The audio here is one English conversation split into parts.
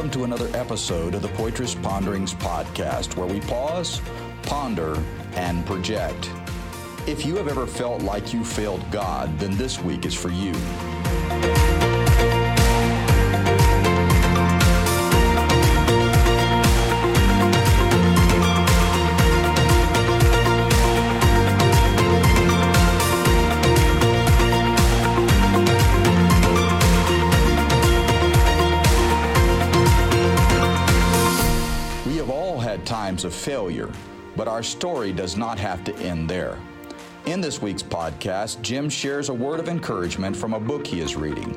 Welcome to another episode of the Poitras Ponderings podcast, where we pause, ponder, and project. If you have ever felt like you failed God, then this week is for you. Times of failure, but our story does not have to end there. In this week's podcast, Jim shares a word of encouragement from a book he is reading.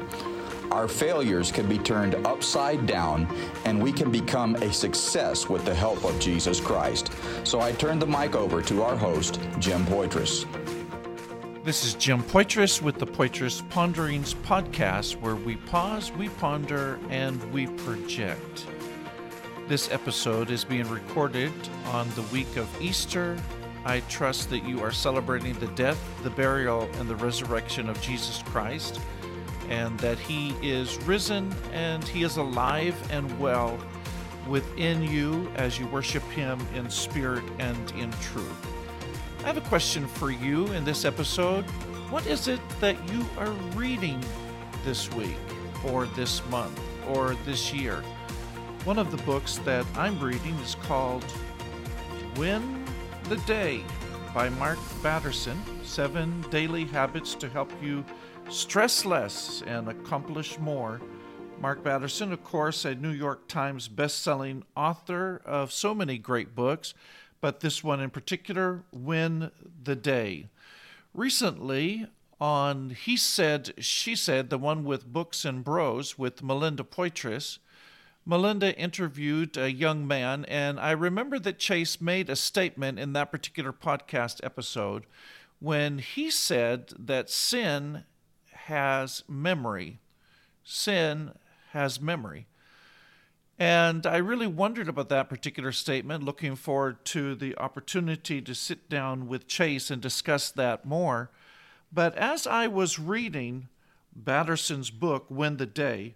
Our failures can be turned upside down, and we can become a success with the help of Jesus Christ. So I turn the mic over to our host, Jim Poitras. This is Jim Poitras with the Poitras Ponderings podcast, where we pause, we ponder, and we project. This episode is being recorded on the week of Easter. I trust that you are celebrating the death, the burial, and the resurrection of Jesus Christ, and that He is risen and He is alive and well within you as you worship Him in spirit and in truth. I have a question for you in this episode. What is it that you are reading this week, or this month, or this year? One of the books that I'm reading is called Win the Day by Mark Batterson Seven Daily Habits to Help You Stress Less and Accomplish More. Mark Batterson, of course, a New York Times best-selling author of so many great books, but this one in particular, Win the Day. Recently, on He Said, She Said, the one with Books and Bros with Melinda Poitras, Melinda interviewed a young man, and I remember that Chase made a statement in that particular podcast episode when he said that sin has memory. Sin has memory. And I really wondered about that particular statement, looking forward to the opportunity to sit down with Chase and discuss that more. But as I was reading Batterson's book, Win the Day,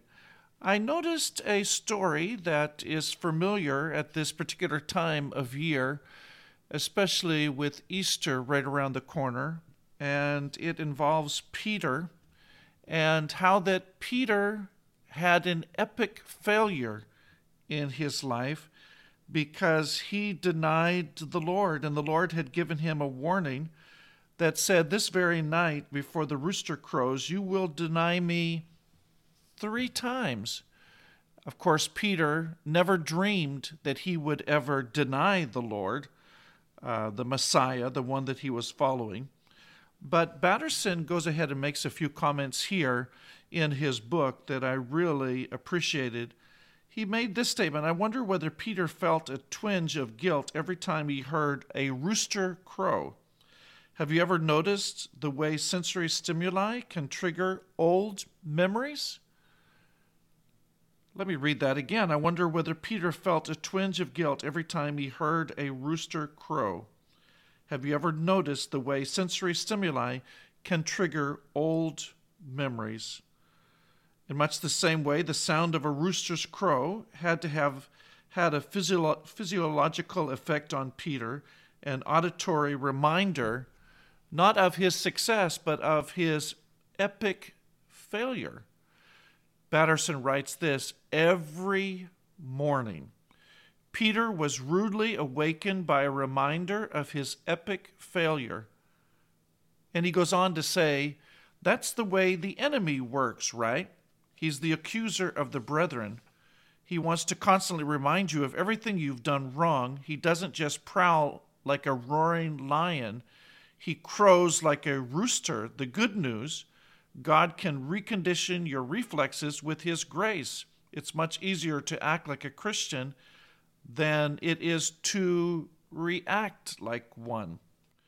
I noticed a story that is familiar at this particular time of year, especially with Easter right around the corner, and it involves Peter and how that Peter had an epic failure in his life because he denied the Lord, and the Lord had given him a warning that said, This very night before the rooster crows, you will deny me three times. Of course, Peter never dreamed that he would ever deny the Lord, uh, the Messiah, the one that he was following. But Batterson goes ahead and makes a few comments here in his book that I really appreciated. He made this statement I wonder whether Peter felt a twinge of guilt every time he heard a rooster crow. Have you ever noticed the way sensory stimuli can trigger old memories? Let me read that again. I wonder whether Peter felt a twinge of guilt every time he heard a rooster crow. Have you ever noticed the way sensory stimuli can trigger old memories? In much the same way, the sound of a rooster's crow had to have had a physio- physiological effect on Peter, an auditory reminder not of his success, but of his epic failure. Batterson writes this every morning. Peter was rudely awakened by a reminder of his epic failure. And he goes on to say, That's the way the enemy works, right? He's the accuser of the brethren. He wants to constantly remind you of everything you've done wrong. He doesn't just prowl like a roaring lion, he crows like a rooster. The good news God can recondition your reflexes with His grace. It's much easier to act like a Christian than it is to react like one.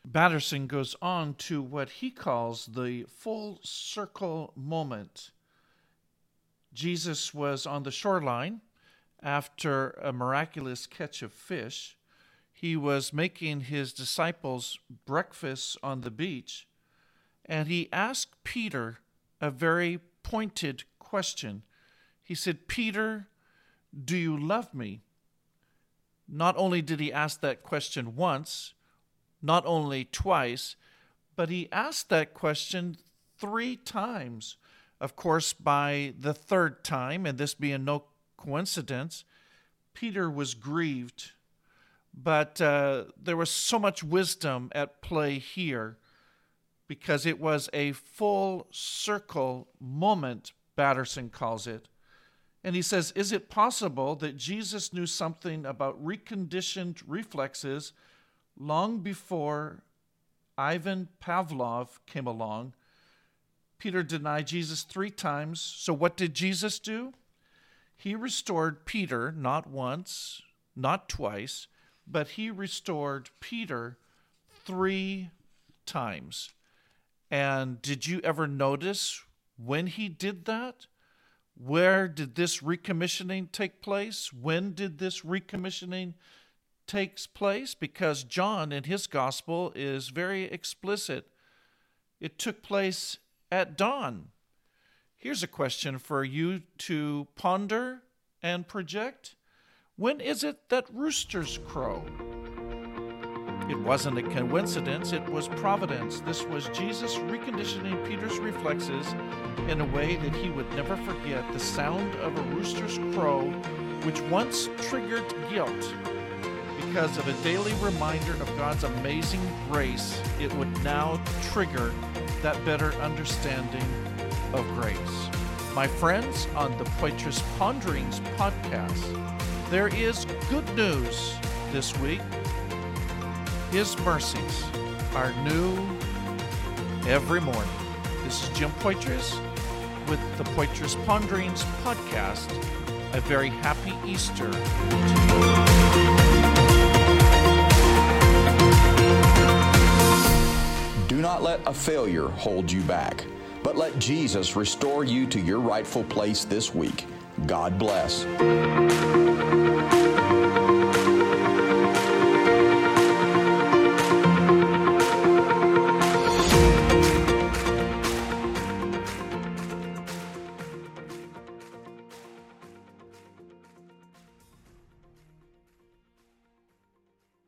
Batterson goes on to what he calls the full circle moment. Jesus was on the shoreline after a miraculous catch of fish. He was making his disciples breakfast on the beach, and he asked Peter a very pointed question. He said, Peter, Do you love me? Not only did he ask that question once, not only twice, but he asked that question three times. Of course, by the third time, and this being no coincidence, Peter was grieved. But uh, there was so much wisdom at play here because it was a full circle moment, Batterson calls it. And he says, Is it possible that Jesus knew something about reconditioned reflexes long before Ivan Pavlov came along? Peter denied Jesus three times. So, what did Jesus do? He restored Peter not once, not twice, but he restored Peter three times. And did you ever notice when he did that? Where did this recommissioning take place? When did this recommissioning takes place? Because John in his gospel is very explicit. It took place at dawn. Here's a question for you to ponder and project. When is it that roosters crow? It wasn't a coincidence, it was providence. This was Jesus reconditioning Peter's reflexes in a way that he would never forget the sound of a rooster's crow, which once triggered guilt. Because of a daily reminder of God's amazing grace, it would now trigger that better understanding of grace. My friends, on the Poitras Ponderings podcast, there is good news this week. His mercies are new every morning. This is Jim Poitras with the Poitras Ponderings podcast. A very happy Easter. To you. Do not let a failure hold you back, but let Jesus restore you to your rightful place this week. God bless.